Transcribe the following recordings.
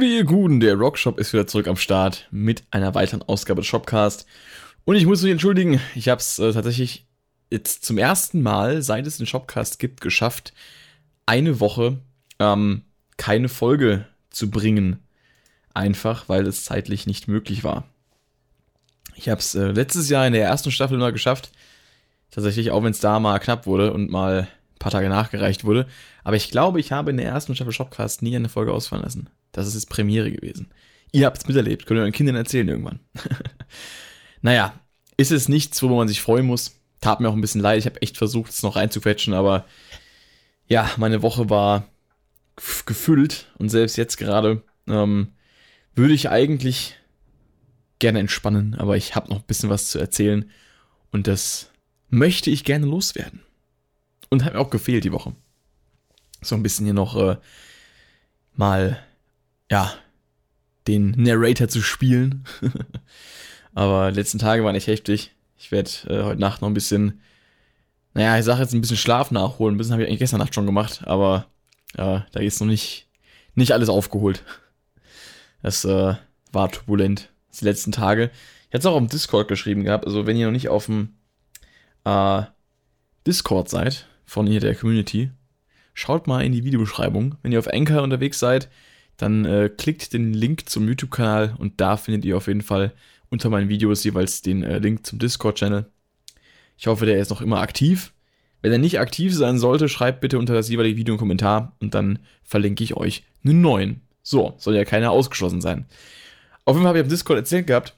Gute ihr Guten, der Rockshop ist wieder zurück am Start mit einer weiteren Ausgabe des Shopcast. Und ich muss mich entschuldigen, ich habe es äh, tatsächlich jetzt zum ersten Mal, seit es den Shopcast gibt, geschafft, eine Woche ähm, keine Folge zu bringen. Einfach, weil es zeitlich nicht möglich war. Ich habe es äh, letztes Jahr in der ersten Staffel mal geschafft. Tatsächlich, auch wenn es da mal knapp wurde und mal ein paar Tage nachgereicht wurde. Aber ich glaube, ich habe in der ersten Staffel Shopcast nie eine Folge ausfallen lassen. Das ist jetzt Premiere gewesen. Ihr habt es miterlebt, könnt ihr euren Kindern erzählen irgendwann. naja, ist es nichts, wo man sich freuen muss. Tat mir auch ein bisschen leid. Ich habe echt versucht, es noch reinzuquetschen, aber ja, meine Woche war gefüllt und selbst jetzt gerade ähm, würde ich eigentlich gerne entspannen, aber ich habe noch ein bisschen was zu erzählen und das möchte ich gerne loswerden. Und hat mir auch gefehlt die Woche. So ein bisschen hier noch äh, mal, ja, den Narrator zu spielen. aber die letzten Tage waren echt heftig. Ich werde äh, heute Nacht noch ein bisschen, naja, ich sage jetzt ein bisschen Schlaf nachholen. Ein bisschen habe ich eigentlich gestern Nacht schon gemacht, aber ja, da ist noch nicht, nicht alles aufgeholt. Das äh, war turbulent die letzten Tage. Ich hatte es auch auf dem Discord geschrieben gehabt. Also, wenn ihr noch nicht auf dem äh, Discord seid, von hier der Community, schaut mal in die Videobeschreibung. Wenn ihr auf Anchor unterwegs seid, dann äh, klickt den Link zum YouTube-Kanal und da findet ihr auf jeden Fall unter meinen Videos jeweils den äh, Link zum Discord-Channel. Ich hoffe, der ist noch immer aktiv. Wenn er nicht aktiv sein sollte, schreibt bitte unter das jeweilige Video einen Kommentar und dann verlinke ich euch einen neuen. So, soll ja keiner ausgeschlossen sein. Auf jeden Fall habe ich am Discord erzählt gehabt,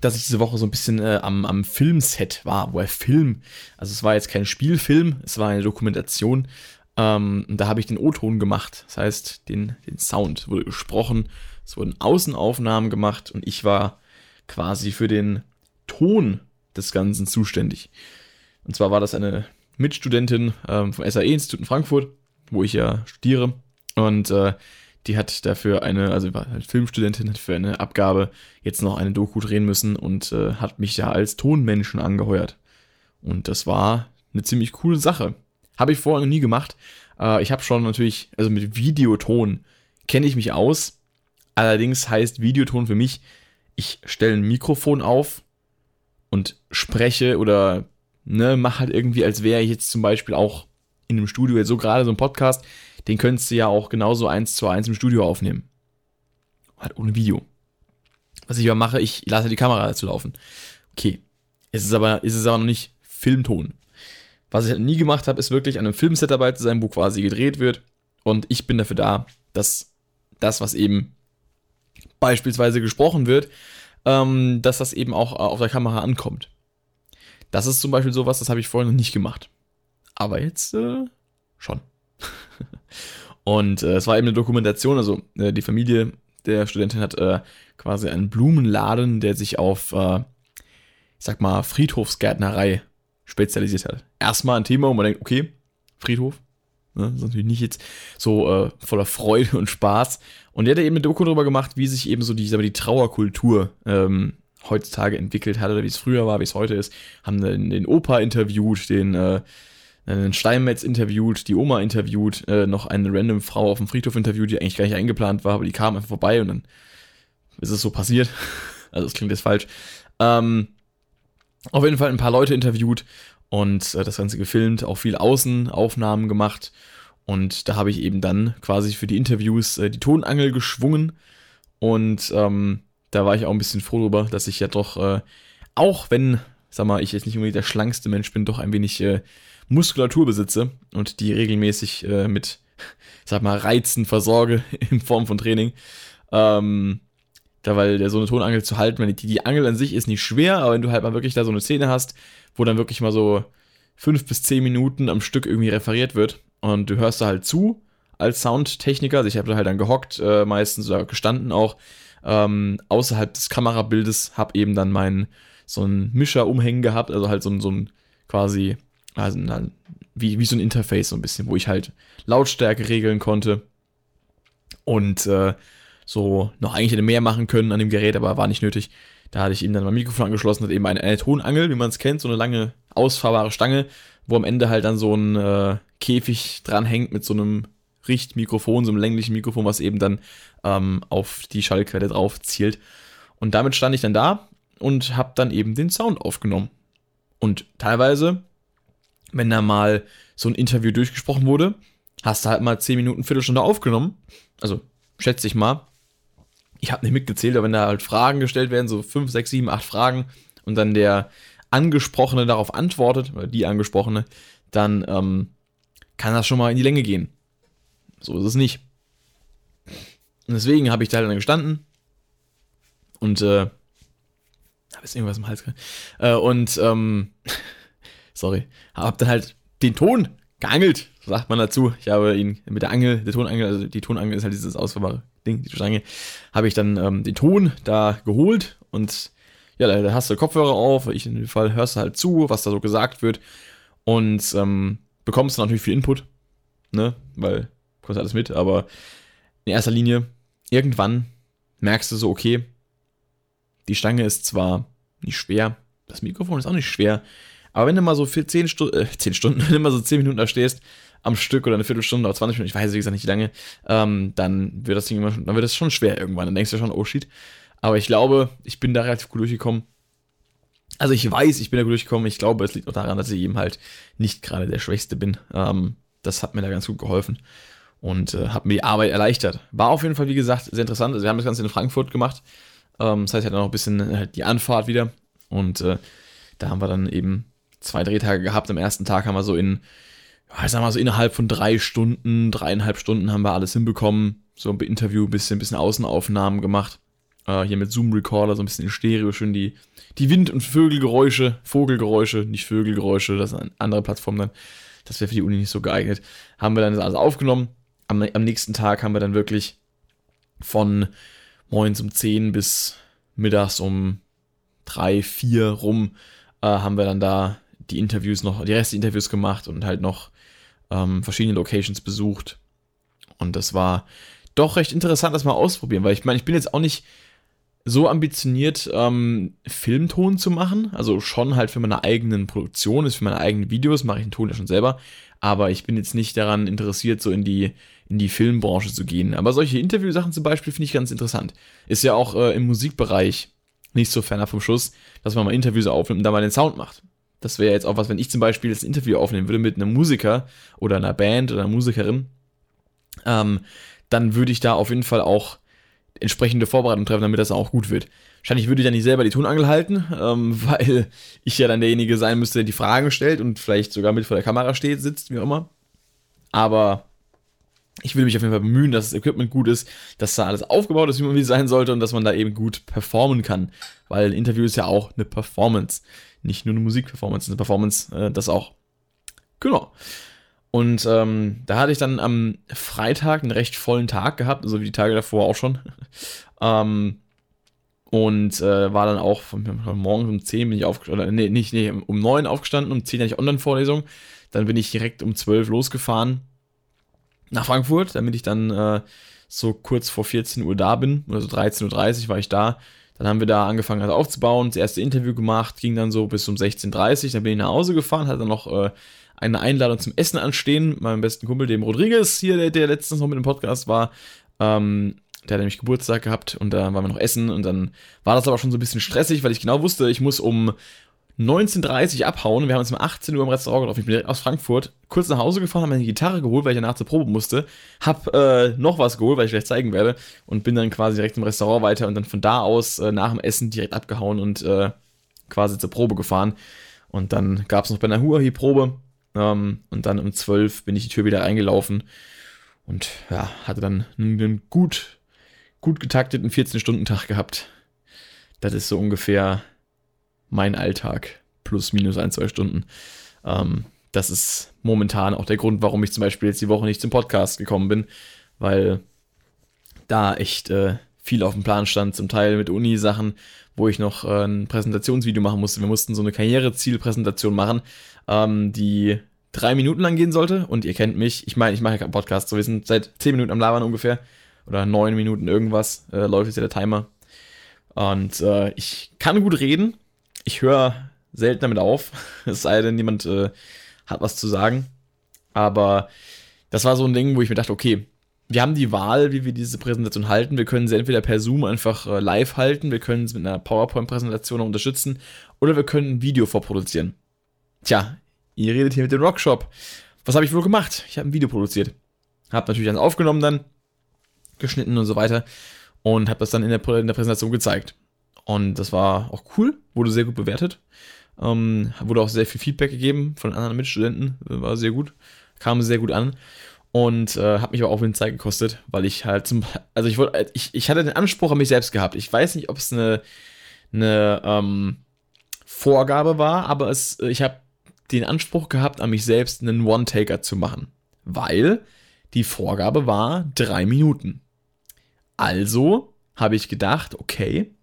dass ich diese Woche so ein bisschen äh, am, am Filmset war, wo er Film, also es war jetzt kein Spielfilm, es war eine Dokumentation. Ähm, da habe ich den O-Ton gemacht, das heißt, den, den Sound wurde gesprochen, es wurden Außenaufnahmen gemacht und ich war quasi für den Ton des Ganzen zuständig. Und zwar war das eine Mitstudentin ähm, vom SAE-Institut in Frankfurt, wo ich ja studiere. Und äh, die hat dafür eine, also war halt Filmstudentin, hat für eine Abgabe jetzt noch eine Doku drehen müssen und äh, hat mich da als Tonmenschen angeheuert. Und das war eine ziemlich coole Sache. Habe ich vorher noch nie gemacht. Äh, ich habe schon natürlich, also mit Videoton kenne ich mich aus. Allerdings heißt Videoton für mich, ich stelle ein Mikrofon auf und spreche oder ne, mach halt irgendwie, als wäre ich jetzt zum Beispiel auch in einem Studio, jetzt so gerade so ein Podcast, den könntest du ja auch genauso eins zu eins im Studio aufnehmen. Halt ohne Video. Was ich aber mache, ich lasse die Kamera dazu laufen. Okay. Es ist aber, ist es aber noch nicht Filmton. Was ich halt nie gemacht habe, ist wirklich an einem Filmset dabei zu sein, wo quasi gedreht wird. Und ich bin dafür da, dass das, was eben beispielsweise gesprochen wird, ähm, dass das eben auch auf der Kamera ankommt. Das ist zum Beispiel sowas, das habe ich vorher noch nicht gemacht. Aber jetzt äh, schon. und äh, es war eben eine Dokumentation, also äh, die Familie der Studentin hat äh, quasi einen Blumenladen, der sich auf, äh, ich sag mal, Friedhofsgärtnerei spezialisiert hat. Erstmal ein Thema, wo man denkt, okay, Friedhof, ne, das ist natürlich nicht jetzt so äh, voller Freude und Spaß. Und der hat eben eine Doku darüber gemacht, wie sich eben so die, die Trauerkultur ähm, heutzutage entwickelt hat oder wie es früher war, wie es heute ist. Haben den, den Opa interviewt, den äh, einen Steinmetz interviewt, die Oma interviewt, äh, noch eine random Frau auf dem Friedhof interviewt, die eigentlich gar nicht eingeplant war, aber die kam einfach vorbei und dann ist es so passiert. also das klingt jetzt falsch. Ähm, auf jeden Fall ein paar Leute interviewt und äh, das Ganze gefilmt, auch viel Außenaufnahmen gemacht. Und da habe ich eben dann quasi für die Interviews äh, die Tonangel geschwungen. Und ähm, da war ich auch ein bisschen froh darüber, dass ich ja doch, äh, auch wenn, sag mal, ich jetzt nicht unbedingt der schlankste Mensch bin, doch ein wenig äh, Muskulatur besitze und die regelmäßig äh, mit, sag mal, Reizen versorge in Form von Training. Ähm, da, weil der so eine Tonangel zu halten, wenn die, die Angel an sich ist nicht schwer, aber wenn du halt mal wirklich da so eine Szene hast, wo dann wirklich mal so fünf bis zehn Minuten am Stück irgendwie referiert wird und du hörst da halt zu als Soundtechniker, also ich habe da halt dann gehockt, äh, meistens oder gestanden auch, ähm, außerhalb des Kamerabildes, habe eben dann meinen so einen Mischer umhängen gehabt, also halt so, so ein quasi also wie, wie so ein Interface so ein bisschen, wo ich halt Lautstärke regeln konnte. Und äh, so noch eigentlich hätte mehr machen können an dem Gerät, aber war nicht nötig. Da hatte ich ihm dann mein Mikrofon angeschlossen, hat eben eine, eine Tonangel, wie man es kennt, so eine lange ausfahrbare Stange, wo am Ende halt dann so ein äh, Käfig dranhängt mit so einem Richtmikrofon, so einem länglichen Mikrofon, was eben dann ähm, auf die Schallquelle drauf zielt. Und damit stand ich dann da und habe dann eben den Sound aufgenommen. Und teilweise, wenn da mal so ein Interview durchgesprochen wurde, hast du halt mal 10 Minuten, Viertelstunde aufgenommen. Also schätze ich mal. Ich habe nicht mitgezählt, aber wenn da halt Fragen gestellt werden, so 5, 6, 7, 8 Fragen und dann der Angesprochene darauf antwortet, oder die Angesprochene, dann ähm, kann das schon mal in die Länge gehen. So ist es nicht. Und deswegen habe ich da halt dann gestanden und äh, habe jetzt irgendwas im Hals. Äh, und ähm, sorry, habe dann halt den Ton geangelt, sagt man dazu. Ich habe ihn mit der Angel, der Tonangel, also die Tonangel ist halt dieses ausfahrbare Ding, die Stange, habe ich dann ähm, den Ton da geholt und ja, da, hast du Kopfhörer auf, ich in dem Fall hörst du halt zu, was da so gesagt wird und ähm, bekommst natürlich viel Input, ne, weil du kommst alles mit, aber in erster Linie, irgendwann merkst du so, okay, die Stange ist zwar nicht schwer, das Mikrofon ist auch nicht schwer, aber wenn du mal so für 10, Stu äh, 10 Stunden, wenn du mal so 10 Minuten da stehst, am Stück oder eine Viertelstunde oder 20 Minuten, ich weiß wie gesagt nicht wie lange, ähm, dann wird das Ding immer, dann wird das schon schwer irgendwann. Dann denkst du schon, oh shit. Aber ich glaube, ich bin da relativ gut durchgekommen. Also ich weiß, ich bin da gut durchgekommen. Ich glaube, es liegt auch daran, dass ich eben halt nicht gerade der Schwächste bin. Ähm, das hat mir da ganz gut geholfen und äh, hat mir die Arbeit erleichtert. War auf jeden Fall, wie gesagt, sehr interessant. Also wir haben das Ganze in Frankfurt gemacht. Ähm, das heißt, ich hatte noch ein bisschen äh, die Anfahrt wieder. Und äh, da haben wir dann eben zwei Drehtage gehabt. Am ersten Tag haben wir so in, ich sag mal so innerhalb von drei Stunden, dreieinhalb Stunden haben wir alles hinbekommen. So ein Interview, ein bisschen, bisschen Außenaufnahmen gemacht. Äh, hier mit Zoom-Recorder, so ein bisschen in Stereo, schön die, die Wind- und Vögelgeräusche, Vogelgeräusche, nicht Vögelgeräusche, das ist eine andere Plattform dann. Das wäre für die Uni nicht so geeignet. Haben wir dann das alles aufgenommen. Am, am nächsten Tag haben wir dann wirklich von morgens um 10 bis mittags um 3, 4 rum äh, haben wir dann da die Interviews noch, die Rest Interviews gemacht und halt noch ähm, verschiedene Locations besucht. Und das war doch recht interessant, das mal ausprobieren, weil ich meine, ich bin jetzt auch nicht so ambitioniert, ähm, Filmton zu machen. Also schon halt für meine eigenen Produktionen, ist für meine eigenen Videos, mache ich den Ton ja schon selber. Aber ich bin jetzt nicht daran interessiert, so in die, in die Filmbranche zu gehen. Aber solche Interviewsachen zum Beispiel finde ich ganz interessant. Ist ja auch äh, im Musikbereich nicht so ferner vom Schuss, dass man mal Interviews aufnimmt und da mal den Sound macht. Das wäre jetzt auch was, wenn ich zum Beispiel das Interview aufnehmen würde mit einem Musiker oder einer Band oder einer Musikerin, ähm, dann würde ich da auf jeden Fall auch entsprechende Vorbereitungen treffen, damit das auch gut wird. Wahrscheinlich würde ich dann nicht selber die Tonangel halten, ähm, weil ich ja dann derjenige sein müsste, der die Fragen stellt und vielleicht sogar mit vor der Kamera steht, sitzt, wie auch immer. Aber ich würde mich auf jeden Fall bemühen, dass das Equipment gut ist, dass da alles aufgebaut ist, wie man wie sein sollte und dass man da eben gut performen kann. Weil ein Interview ist ja auch eine Performance. Nicht nur eine Musikperformance, eine Performance, äh, das auch. Genau. Und ähm, da hatte ich dann am Freitag einen recht vollen Tag gehabt, so wie die Tage davor auch schon. ähm, und äh, war dann auch von, von morgens um 10 bin ich aufgestanden, nee, nicht, nee, um 9 aufgestanden, um 10 hatte ich Online-Vorlesung. Dann bin ich direkt um 12 losgefahren nach Frankfurt, damit ich dann äh, so kurz vor 14 Uhr da bin, oder so 13.30 Uhr war ich da. Dann haben wir da angefangen also aufzubauen, das erste Interview gemacht, ging dann so bis um 16.30 Uhr, dann bin ich nach Hause gefahren, hatte dann noch äh, eine Einladung zum Essen anstehen. Meinem besten Kumpel, dem Rodriguez, hier, der, der letztens noch mit dem Podcast war, ähm, der hat nämlich Geburtstag gehabt und da waren wir noch essen und dann war das aber schon so ein bisschen stressig, weil ich genau wusste, ich muss um 19.30 Uhr abhauen. Wir haben uns um 18 Uhr im Restaurant getroffen. Ich bin direkt aus Frankfurt kurz nach Hause gefahren, habe meine Gitarre geholt, weil ich danach zur Probe musste. Hab äh, noch was geholt, weil ich gleich zeigen werde. Und bin dann quasi direkt im Restaurant weiter und dann von da aus äh, nach dem Essen direkt abgehauen und äh, quasi zur Probe gefahren. Und dann gab es noch bei einer Huahi-Probe. Ähm, und dann um 12 bin ich die Tür wieder reingelaufen. Und ja, hatte dann einen gut, gut getakteten 14-Stunden-Tag gehabt. Das ist so ungefähr mein Alltag. Plus, minus ein, zwei Stunden. Ähm, das ist momentan auch der Grund, warum ich zum Beispiel jetzt die Woche nicht zum Podcast gekommen bin, weil da echt äh, viel auf dem Plan stand, zum Teil mit Uni-Sachen, wo ich noch äh, ein Präsentationsvideo machen musste. Wir mussten so eine Karrierezielpräsentation machen, ähm, die drei Minuten lang gehen sollte. Und ihr kennt mich, ich meine, ich mache ja keinen Podcast, so wir sind seit zehn Minuten am Labern ungefähr. Oder neun Minuten irgendwas äh, läuft jetzt ja der Timer. Und äh, ich kann gut reden, ich höre selten damit auf, es sei denn, jemand äh, hat was zu sagen. Aber das war so ein Ding, wo ich mir dachte, okay, wir haben die Wahl, wie wir diese Präsentation halten. Wir können sie entweder per Zoom einfach äh, live halten, wir können es mit einer PowerPoint-Präsentation unterstützen oder wir können ein Video vorproduzieren. Tja, ihr redet hier mit dem Rockshop. Was habe ich wohl gemacht? Ich habe ein Video produziert. Habe natürlich eins aufgenommen dann, geschnitten und so weiter und habe das dann in der, in der, Präsentation gezeigt. Und das war auch cool, wurde sehr gut bewertet. Ähm, wurde auch sehr viel Feedback gegeben von anderen Mitstudenten, war sehr gut, kam sehr gut an und äh, hat mich aber auch wenig Zeit gekostet, weil ich halt zum, also ich wollte, ich, ich hatte den Anspruch an mich selbst gehabt. Ich weiß nicht, ob es eine, eine ähm, Vorgabe war, aber es, ich habe den Anspruch gehabt, an mich selbst einen One-Taker zu machen, weil die Vorgabe war drei Minuten. Also habe ich gedacht, okay,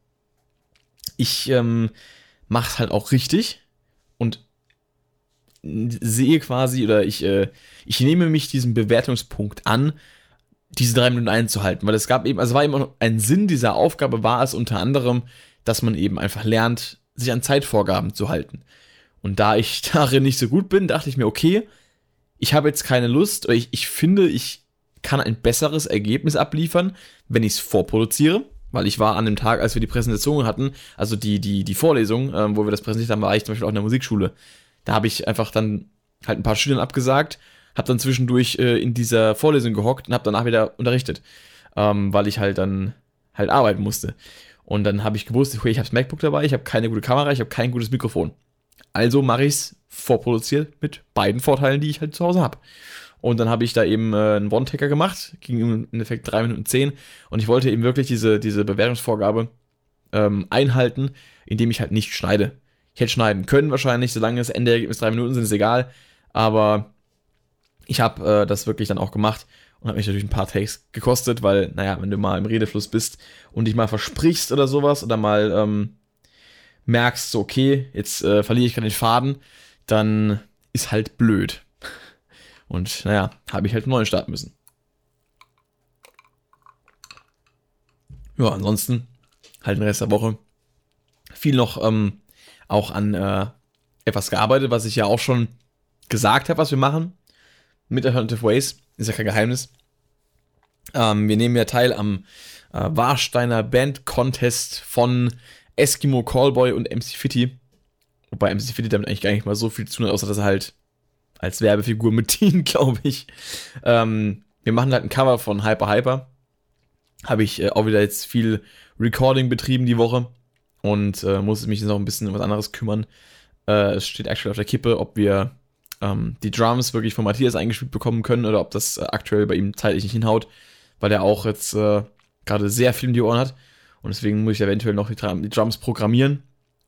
ich ähm, mache es halt auch richtig und sehe quasi oder ich, äh, ich nehme mich diesem Bewertungspunkt an, diese drei Minuten einzuhalten, weil es gab eben, also war eben ein Sinn dieser Aufgabe war es unter anderem, dass man eben einfach lernt, sich an Zeitvorgaben zu halten. Und da ich darin nicht so gut bin, dachte ich mir, okay, ich habe jetzt keine Lust, oder ich, ich finde, ich kann ein besseres Ergebnis abliefern, wenn ich es vorproduziere, weil ich war an dem Tag, als wir die Präsentation hatten, also die, die, die Vorlesung, ähm, wo wir das präsentiert haben, war ich zum Beispiel auch in der Musikschule. Da habe ich einfach dann halt ein paar Schülern abgesagt, habe dann zwischendurch äh, in dieser Vorlesung gehockt und habe danach wieder unterrichtet, ähm, weil ich halt dann halt arbeiten musste. Und dann habe ich gewusst, okay, ich habe das MacBook dabei, ich habe keine gute Kamera, ich habe kein gutes Mikrofon. Also mache ich es vorproduziert mit beiden Vorteilen, die ich halt zu Hause habe. Und dann habe ich da eben äh, einen One-Taker gemacht, ging im Endeffekt 3 Minuten 10. Und ich wollte eben wirklich diese, diese Bewertungsvorgabe ähm, einhalten, indem ich halt nicht schneide. Ich hätte schneiden können wahrscheinlich, solange das Endergebnis drei Minuten sind, ist egal. Aber ich habe äh, das wirklich dann auch gemacht und habe mich natürlich ein paar Takes gekostet, weil, naja, wenn du mal im Redefluss bist und dich mal versprichst oder sowas oder mal ähm, merkst, so, okay, jetzt äh, verliere ich gerade den Faden, dann ist halt blöd. Und naja, habe ich halt einen neuen starten müssen. Ja, ansonsten halt den Rest der Woche viel noch ähm, auch an äh, etwas gearbeitet, was ich ja auch schon gesagt habe, was wir machen. Mit Alternative Ways. Ist ja kein Geheimnis. Ähm, wir nehmen ja teil am äh, Warsteiner Band Contest von Eskimo Callboy und MC Fitty. Wobei MC Fitty damit eigentlich gar nicht mal so viel zu tun hat, außer dass er halt als Werbefigur mit dient, glaube ich. Ähm, wir machen halt ein Cover von Hyper Hyper. Habe ich äh, auch wieder jetzt viel Recording betrieben die Woche und äh, muss mich jetzt noch ein bisschen um was anderes kümmern. Äh, es steht aktuell auf der Kippe, ob wir ähm, die Drums wirklich von Matthias eingespielt bekommen können oder ob das äh, aktuell bei ihm zeitlich nicht hinhaut, weil er auch jetzt äh, gerade sehr viel in die Ohren hat. Und deswegen muss ich eventuell noch die, die Drums programmieren.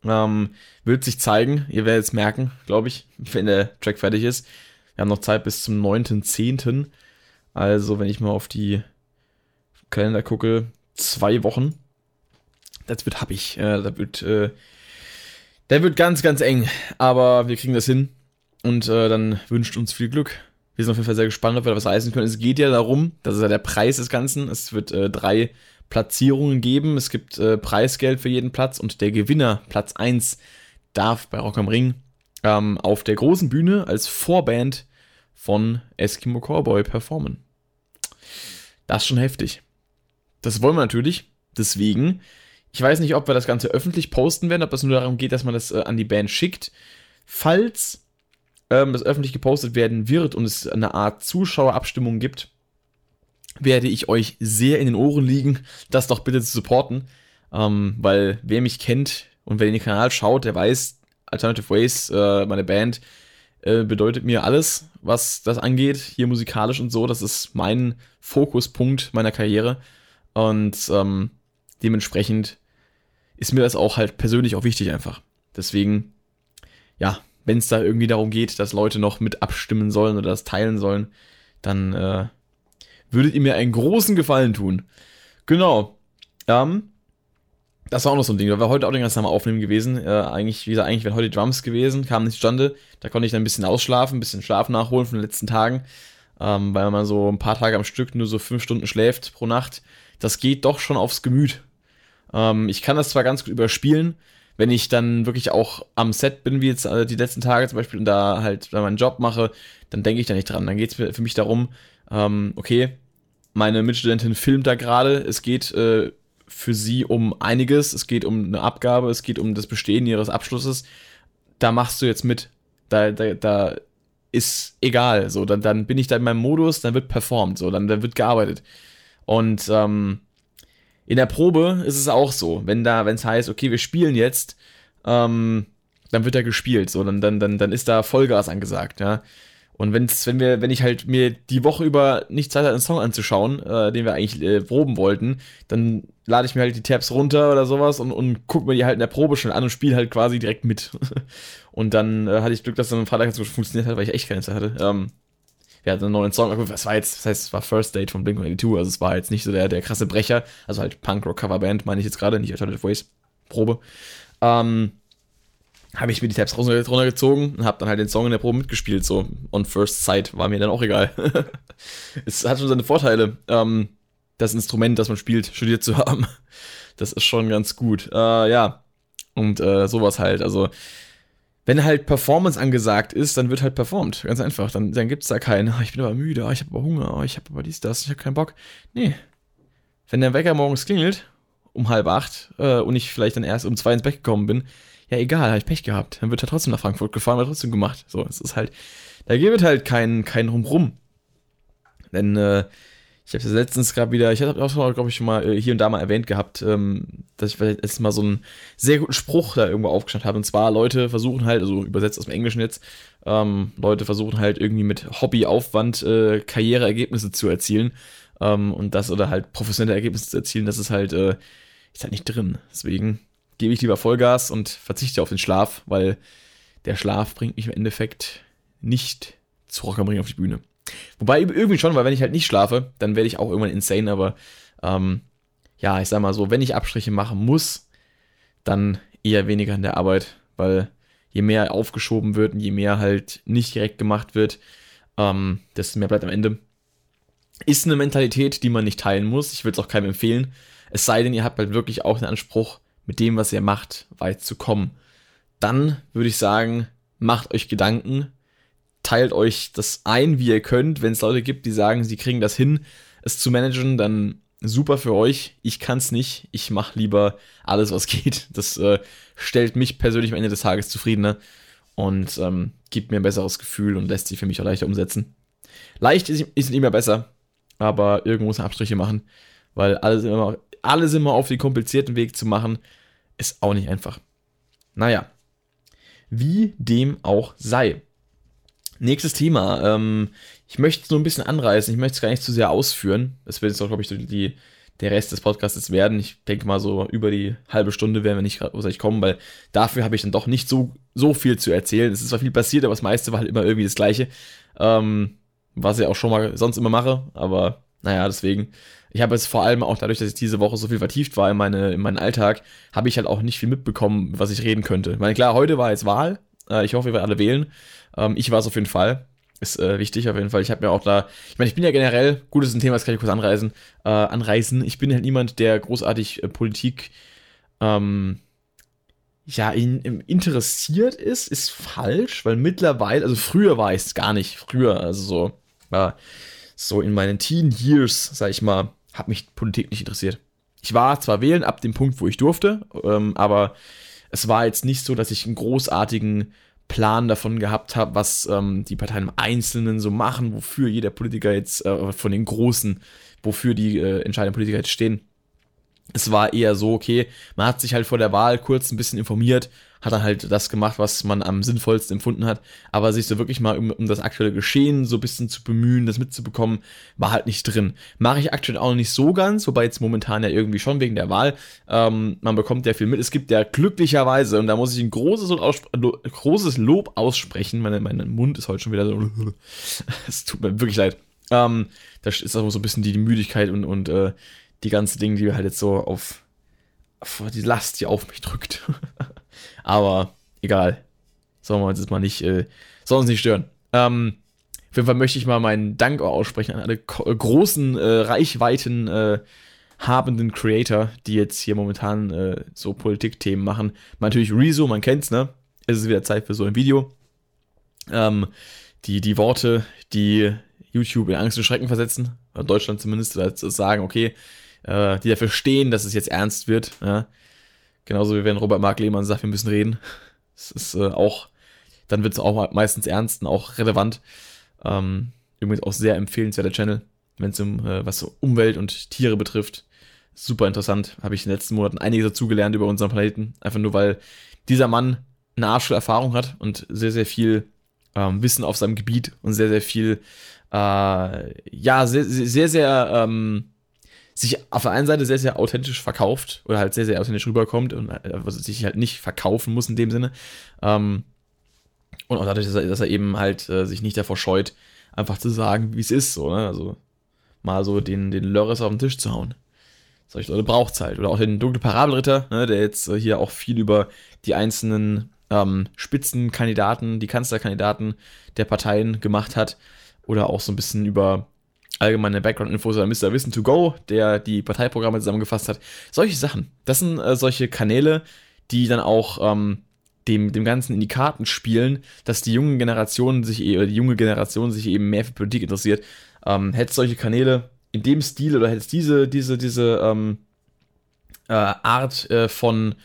Ähm, wird sich zeigen. Ihr werdet es merken, glaube ich, wenn der Track fertig ist. Wir haben noch Zeit bis zum 9.10. Also, wenn ich mal auf die Kalender gucke, zwei Wochen das wird happig. Äh, das wird, äh, der wird ganz, ganz eng. Aber wir kriegen das hin. Und äh, dann wünscht uns viel Glück. Wir sind auf jeden Fall sehr gespannt, ob wir da was reißen können. Es geht ja darum, das ist ja der Preis des Ganzen. Es wird äh, drei Platzierungen geben. Es gibt äh, Preisgeld für jeden Platz und der Gewinner, Platz 1, darf bei Rock am Ring ähm, auf der großen Bühne als Vorband von Eskimo Cowboy performen. Das ist schon heftig. Das wollen wir natürlich. Deswegen ich weiß nicht, ob wir das Ganze öffentlich posten werden, ob es nur darum geht, dass man das äh, an die Band schickt. Falls ähm, das öffentlich gepostet werden wird und es eine Art Zuschauerabstimmung gibt, werde ich euch sehr in den Ohren liegen, das doch bitte zu supporten. Ähm, weil wer mich kennt und wer den Kanal schaut, der weiß, Alternative Ways, äh, meine Band, äh, bedeutet mir alles, was das angeht, hier musikalisch und so. Das ist mein Fokuspunkt meiner Karriere. Und ähm, dementsprechend ist mir das auch halt persönlich auch wichtig einfach. Deswegen, ja, wenn es da irgendwie darum geht, dass Leute noch mit abstimmen sollen oder das teilen sollen, dann äh, würdet ihr mir einen großen Gefallen tun. Genau. Ähm, das war auch noch so ein Ding. Da war heute auch den ganzen Tag mal aufnehmen gewesen. Äh, eigentlich, wie gesagt, eigentlich wären heute Drums gewesen, kam nicht zustande. Da konnte ich dann ein bisschen ausschlafen, ein bisschen Schlaf nachholen von den letzten Tagen. Ähm, weil man so ein paar Tage am Stück nur so fünf Stunden schläft pro Nacht. Das geht doch schon aufs Gemüt. Ähm, ich kann das zwar ganz gut überspielen, wenn ich dann wirklich auch am Set bin, wie jetzt äh, die letzten Tage zum Beispiel, und da halt meinen Job mache, dann denke ich da nicht dran. Dann geht es für mich darum, ähm, okay, meine Mitstudentin filmt da gerade, es geht äh, für sie um einiges, es geht um eine Abgabe, es geht um das Bestehen ihres Abschlusses. Da machst du jetzt mit. Da, da, da ist egal. So, dann, dann bin ich da in meinem Modus, dann wird performt, so, dann, dann wird gearbeitet. Und ähm, in der Probe ist es auch so, wenn da, wenn es heißt, okay, wir spielen jetzt, ähm, dann wird da gespielt, so, dann, dann, dann, dann ist da Vollgas angesagt, ja. Und wenn's, wenn wir, wenn ich halt mir die Woche über nicht Zeit hatte, einen Song anzuschauen, äh, den wir eigentlich äh, proben wollten, dann lade ich mir halt die Tabs runter oder sowas und, und guck mir die halt in der Probe schon an und spiele halt quasi direkt mit. und dann äh, hatte ich Glück, dass dann am Freitag so funktioniert hat, weil ich echt keine Zeit hatte. Ähm, wir hatten einen neuen Song, was war jetzt, das heißt, es war First Date von Blink-182, also es war jetzt nicht so der, der krasse Brecher, also halt Punk-Rock-Coverband, meine ich jetzt gerade, nicht Alternative Voice, Probe. Ähm, habe ich mir die Tabs runtergezogen und habe dann halt den Song in der Probe mitgespielt, so on first sight, war mir dann auch egal. es hat schon seine Vorteile, ähm, das Instrument, das man spielt, studiert zu haben. Das ist schon ganz gut. Äh, ja, und äh, sowas halt, also wenn halt Performance angesagt ist, dann wird halt performt. Ganz einfach. Dann, dann gibt es da keinen, oh, ich bin aber müde, oh, ich habe aber Hunger, oh, ich habe aber dies, das, ich habe keinen Bock. Nee. Wenn der Wecker morgens klingelt, um halb acht, äh, und ich vielleicht dann erst um zwei ins Bett gekommen bin, ja egal, habe ich Pech gehabt. Dann wird er trotzdem nach Frankfurt gefahren, wird trotzdem gemacht. So, es ist halt, da gibt es halt kein, kein Rumrum. Denn äh, ich habe letztens gerade wieder, ich habe auch, glaube ich, schon mal äh, hier und da mal erwähnt gehabt, ähm, dass ich jetzt mal so einen sehr guten Spruch da irgendwo aufgeschnappt habe. Und zwar, Leute versuchen halt, also übersetzt aus dem Englischen jetzt, ähm, Leute versuchen halt irgendwie mit Hobbyaufwand äh, Karriereergebnisse zu erzielen. Ähm, und das oder halt professionelle Ergebnisse zu erzielen, das ist halt, äh, ist halt nicht drin. Deswegen gebe ich lieber Vollgas und verzichte auf den Schlaf, weil der Schlaf bringt mich im Endeffekt nicht zu Rock am Ring auf die Bühne. Wobei irgendwie schon, weil wenn ich halt nicht schlafe, dann werde ich auch irgendwann insane, aber ähm, ja, ich sag mal so, wenn ich Abstriche machen muss, dann eher weniger in der Arbeit, weil je mehr aufgeschoben wird und je mehr halt nicht direkt gemacht wird, ähm, desto mehr bleibt am Ende. Ist eine Mentalität, die man nicht teilen muss. Ich würde es auch keinem empfehlen. Es sei denn, ihr habt halt wirklich auch den Anspruch, mit dem, was ihr macht, weit zu kommen. Dann würde ich sagen, macht euch Gedanken, teilt euch das ein, wie ihr könnt. Wenn es Leute gibt, die sagen, sie kriegen das hin, es zu managen, dann super für euch. Ich kann es nicht. Ich mache lieber alles, was geht. Das äh, stellt mich persönlich am Ende des Tages zufriedener und ähm, gibt mir ein besseres Gefühl und lässt sich für mich auch leichter umsetzen. Leicht ist, ist nicht mehr besser, aber irgendwo muss man Abstriche machen, weil alles immer, alles immer auf den komplizierten Weg zu machen, ist auch nicht einfach. Naja, wie dem auch sei. Nächstes Thema. Ähm, ich möchte es nur ein bisschen anreißen. Ich möchte es gar nicht zu sehr ausführen. Das wird jetzt auch, glaube ich, die, der Rest des Podcasts werden. Ich denke mal, so über die halbe Stunde werden wir nicht großartig kommen, weil dafür habe ich dann doch nicht so, so viel zu erzählen. Es ist zwar viel passiert, aber das meiste war halt immer irgendwie das Gleiche. Ähm, was ich auch schon mal sonst immer mache. Aber naja, deswegen. Ich habe es vor allem auch dadurch, dass ich diese Woche so viel vertieft war in, meine, in meinen Alltag, habe ich halt auch nicht viel mitbekommen, was ich reden könnte. Ich meine, klar, heute war jetzt Wahl. Äh, ich hoffe, wir werden alle wählen. Ähm, ich war es auf jeden Fall. Ist äh, wichtig auf jeden Fall. Ich habe mir auch da, ich meine, ich bin ja generell, gut, das ist ein Thema, das kann ich kurz anreisen, äh, anreißen. Ich bin halt niemand, der großartig äh, Politik ähm, ja, in, in, interessiert ist, ist falsch, weil mittlerweile, also früher war ich es gar nicht, früher, also so, äh, so in meinen Teen Years, sag ich mal, hat mich Politik nicht interessiert. Ich war zwar wählen ab dem Punkt, wo ich durfte, ähm, aber es war jetzt nicht so, dass ich einen großartigen Plan davon gehabt habe, was ähm, die Parteien im Einzelnen so machen, wofür jeder Politiker jetzt, äh, von den Großen, wofür die äh, entscheidenden Politiker jetzt stehen. Es war eher so, okay, man hat sich halt vor der Wahl kurz ein bisschen informiert, hat dann halt das gemacht, was man am sinnvollsten empfunden hat. Aber sich so wirklich mal um, um das aktuelle Geschehen so ein bisschen zu bemühen, das mitzubekommen, war halt nicht drin. Mache ich aktuell auch noch nicht so ganz, wobei jetzt momentan ja irgendwie schon wegen der Wahl. Ähm, man bekommt ja viel mit. Es gibt ja glücklicherweise, und da muss ich ein großes, Lo großes Lob aussprechen. Meine, mein Mund ist heute schon wieder so. es tut mir wirklich leid. Ähm, da ist auch so ein bisschen die, die Müdigkeit und, und äh, die ganzen Dinge, die halt jetzt so auf, auf die Last, die auf mich drückt. Aber egal. Sollen wir uns jetzt mal nicht, äh, soll uns nicht stören. Ähm, auf jeden Fall möchte ich mal meinen Dank aussprechen an alle großen äh, Reichweiten, äh, habenden Creator, die jetzt hier momentan äh, so Politikthemen machen. Natürlich Rezo, man kennt's, ne? Es ist wieder Zeit für so ein Video. Ähm, die, die Worte, die YouTube in Angst und Schrecken versetzen, oder Deutschland zumindest, oder sagen, okay, äh, die dafür stehen, dass es jetzt ernst wird. Ja? Genauso wie wenn Robert Mark Lehmann sagt, wir müssen reden. Das ist äh, auch, dann wird es auch meistens ernst und auch relevant. Ähm, übrigens auch sehr empfehlenswerter Channel, wenn es um äh, was so Umwelt und Tiere betrifft. Super interessant. Habe ich in den letzten Monaten einiges dazugelernt über unseren Planeten. Einfach nur, weil dieser Mann eine Arsch Erfahrung hat und sehr, sehr viel ähm, Wissen auf seinem Gebiet und sehr, sehr viel, äh, ja, sehr, sehr, sehr, ähm, sich auf der einen Seite sehr, sehr authentisch verkauft oder halt sehr, sehr authentisch rüberkommt und äh, sich halt nicht verkaufen muss in dem Sinne. Ähm, und auch dadurch, dass er, dass er eben halt äh, sich nicht davor scheut, einfach zu sagen, wie es ist, so, ne? Also mal so den, den Lörres auf den Tisch zu hauen. Solche Leute braucht es halt. Oder auch den dunklen Parabelritter, ne, der jetzt äh, hier auch viel über die einzelnen ähm, Spitzenkandidaten, die Kanzlerkandidaten der Parteien gemacht hat. Oder auch so ein bisschen über allgemeine Background-Infos oder Mr. Wissen to Go, der die Parteiprogramme zusammengefasst hat. Solche Sachen. Das sind äh, solche Kanäle, die dann auch ähm, dem, dem Ganzen in die Karten spielen, dass die junge Generation sich e-, oder die junge Generation sich eben mehr für Politik interessiert. Ähm, hätte solche Kanäle in dem Stil oder hätte es diese, diese, diese ähm, äh, Art äh, von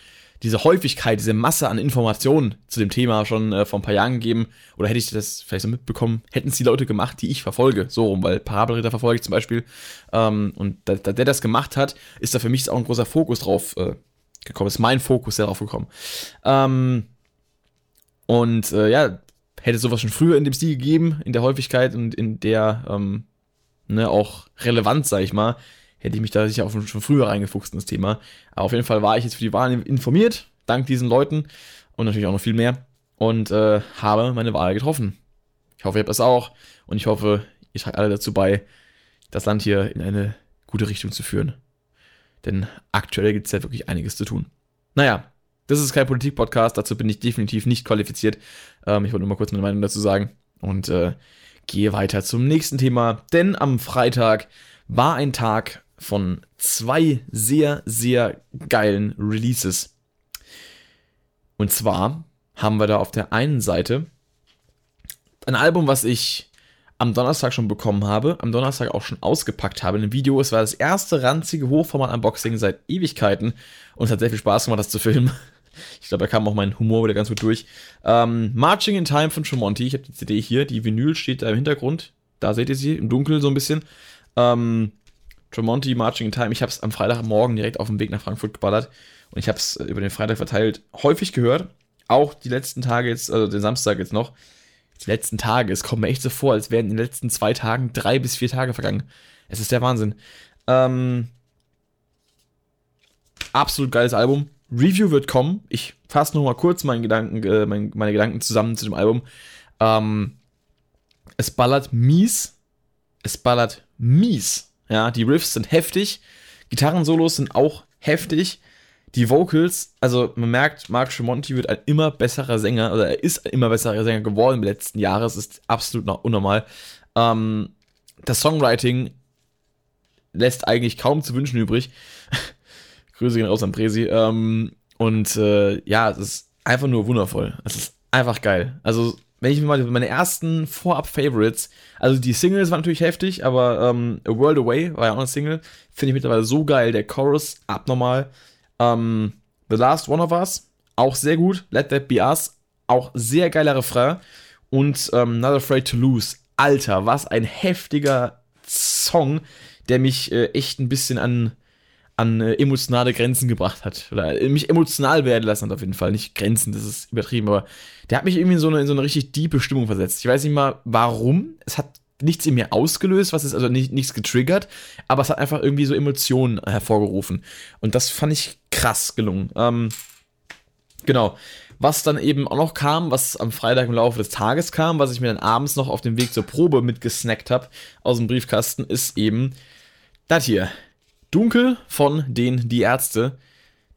diese Häufigkeit, diese Masse an Informationen zu dem Thema schon äh, vor ein paar Jahren gegeben, oder hätte ich das vielleicht so mitbekommen, hätten es die Leute gemacht, die ich verfolge, so rum, weil Parabelritter verfolge ich zum Beispiel, ähm, und da, da, der das gemacht hat, ist da für mich auch ein großer Fokus drauf äh, gekommen, ist mein Fokus darauf gekommen. Ähm, und äh, ja, hätte sowas schon früher in dem Stil gegeben, in der Häufigkeit und in der ähm, ne, auch Relevanz, sag ich mal, hätte ich mich da sicher auch schon früher reingefuchst in das Thema. Aber auf jeden Fall war ich jetzt für die Wahl informiert, dank diesen Leuten und natürlich auch noch viel mehr und äh, habe meine Wahl getroffen. Ich hoffe, ihr habt das auch und ich hoffe, ihr tragt alle dazu bei, das Land hier in eine gute Richtung zu führen. Denn aktuell gibt es ja wirklich einiges zu tun. Naja, das ist kein Politik-Podcast, dazu bin ich definitiv nicht qualifiziert. Ähm, ich wollte nur mal kurz meine Meinung dazu sagen und äh, gehe weiter zum nächsten Thema, denn am Freitag war ein Tag von zwei sehr, sehr geilen Releases. Und zwar haben wir da auf der einen Seite ein Album, was ich am Donnerstag schon bekommen habe, am Donnerstag auch schon ausgepackt habe in einem Video. Es war das erste ranzige Hochformat-Unboxing seit Ewigkeiten und es hat sehr viel Spaß gemacht, das zu filmen. Ich glaube, da kam auch mein Humor wieder ganz gut durch. Ähm, Marching in Time von Tremonti. Ich habe die CD hier. Die Vinyl steht da im Hintergrund. Da seht ihr sie im Dunkeln so ein bisschen. Ähm, Tremonti Marching in Time. Ich habe es am Freitagmorgen direkt auf dem Weg nach Frankfurt geballert und ich habe es äh, über den Freitag verteilt häufig gehört. Auch die letzten Tage jetzt, also den Samstag jetzt noch. Die letzten Tage, es kommt mir echt so vor, als wären in den letzten zwei Tagen drei bis vier Tage vergangen. Es ist der Wahnsinn. Ähm, absolut geiles Album. Review wird kommen. Ich fasse noch mal kurz meinen Gedanken, äh, meine, meine Gedanken zusammen zu dem Album. Ähm, es ballert mies. Es ballert mies. Ja, die Riffs sind heftig. Gitarrensolos sind auch heftig. Die Vocals, also man merkt, Mark Tremonti wird ein immer besserer Sänger, oder er ist ein immer besserer Sänger geworden im letzten Jahr. Es ist absolut noch unnormal. Ähm, das Songwriting lässt eigentlich kaum zu wünschen übrig. Grüße gehen raus an Presi. Ähm, und äh, ja, es ist einfach nur wundervoll. Es ist einfach geil. Also wenn ich mir mal meine ersten Vorab-Favorites, also die Singles waren natürlich heftig, aber ähm, A World Away war ja auch eine Single, finde ich mittlerweile so geil. Der Chorus abnormal. Ähm, The Last One of Us, auch sehr gut. Let That Be Us, auch sehr geiler Refrain. Und ähm, Not Afraid to Lose. Alter, was ein heftiger Song, der mich äh, echt ein bisschen an an äh, emotionale Grenzen gebracht hat. Oder äh, mich emotional werden lassen hat auf jeden Fall. Nicht Grenzen, das ist übertrieben, aber der hat mich irgendwie in so eine, in so eine richtig diepe Stimmung versetzt. Ich weiß nicht mal warum. Es hat nichts in mir ausgelöst, was ist also nicht, nichts getriggert, aber es hat einfach irgendwie so Emotionen hervorgerufen. Und das fand ich krass gelungen. Ähm, genau. Was dann eben auch noch kam, was am Freitag im Laufe des Tages kam, was ich mir dann abends noch auf dem Weg zur Probe mitgesnackt habe aus dem Briefkasten, ist eben das hier. Dunkel von den Die Ärzte.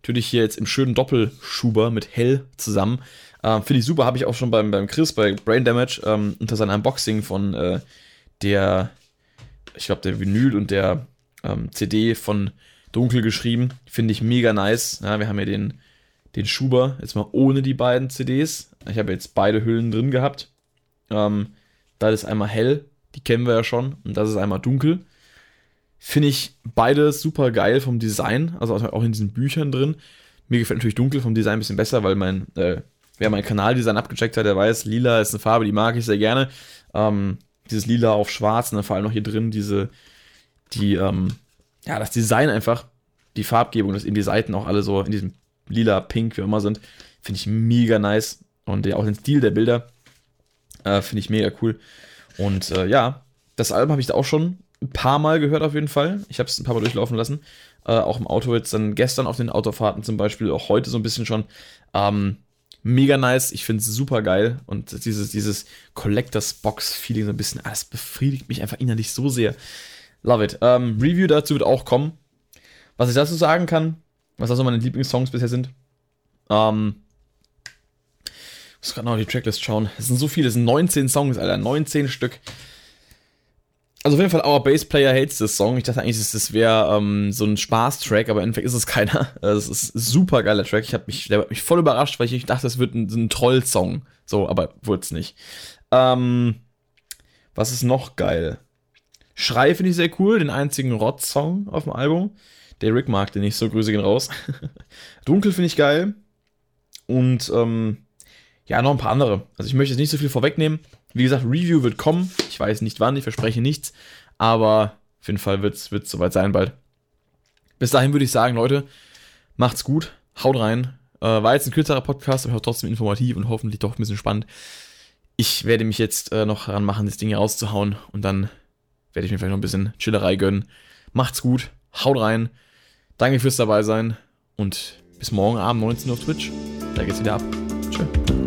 Natürlich hier jetzt im schönen Doppelschuber mit Hell zusammen. Äh, Finde ich super, habe ich auch schon beim, beim Chris bei Brain Damage ähm, unter seinem Unboxing von äh, der, ich glaube, der Vinyl und der ähm, CD von dunkel geschrieben. Finde ich mega nice. Ja, wir haben ja den, den Schuber jetzt mal ohne die beiden CDs. Ich habe jetzt beide Hüllen drin gehabt. Ähm, da ist einmal hell, die kennen wir ja schon, und das ist einmal dunkel. Finde ich beide super geil vom Design, also auch in diesen Büchern drin. Mir gefällt natürlich dunkel vom Design ein bisschen besser, weil mein, äh, wer mein Kanaldesign abgecheckt hat, der weiß, lila ist eine Farbe, die mag ich sehr gerne. Ähm, dieses lila auf schwarz und dann vor allem noch hier drin diese, die, ähm, ja, das Design einfach, die Farbgebung, dass eben die Seiten auch alle so in diesem lila, pink, wie immer sind, finde ich mega nice. Und ja, auch den Stil der Bilder äh, finde ich mega cool. Und äh, ja, das Album habe ich da auch schon ein paar Mal gehört auf jeden Fall. Ich habe es ein paar Mal durchlaufen lassen. Äh, auch im Auto jetzt dann gestern auf den Autofahrten zum Beispiel, auch heute so ein bisschen schon. Ähm, mega nice. Ich finde es super geil. Und dieses, dieses Collectors Box-Feeling so ein bisschen, ah, das befriedigt mich einfach innerlich so sehr. Love it. Ähm, Review dazu wird auch kommen. Was ich dazu sagen kann, was also meine Lieblingssongs bisher sind. Ähm, muss gerade noch die Tracklist schauen. Es sind so viele, es sind 19 Songs, Alter. 19 Stück. Also auf jeden Fall Our Bass Player Hates this Song. Ich dachte eigentlich, das wäre ähm, so ein Spaß-Track, aber im Endeffekt ist es keiner. Es ist ein super geiler Track. Ich habe mich, der hat mich voll überrascht, weil ich dachte, das wird ein, ein Troll-Song. So, aber wurde es nicht. Ähm, was ist noch geil? Schrei finde ich sehr cool, den einzigen Rot-Song auf dem Album. Der Rick mag den nicht so, Grüße gehen raus. Dunkel finde ich geil. Und ähm, ja, noch ein paar andere. Also ich möchte jetzt nicht so viel vorwegnehmen. Wie gesagt, Review wird kommen. Ich weiß nicht wann, ich verspreche nichts. Aber auf jeden Fall wird es soweit sein bald. Bis dahin würde ich sagen, Leute, macht's gut, haut rein. Äh, war jetzt ein kürzerer Podcast, aber trotzdem informativ und hoffentlich doch ein bisschen spannend. Ich werde mich jetzt äh, noch daran machen, das Ding hier rauszuhauen und dann werde ich mir vielleicht noch ein bisschen Chillerei gönnen. Macht's gut, haut rein. Danke fürs dabei sein und bis morgen Abend 19 Uhr auf Twitch. Da geht's wieder ab. Tschö.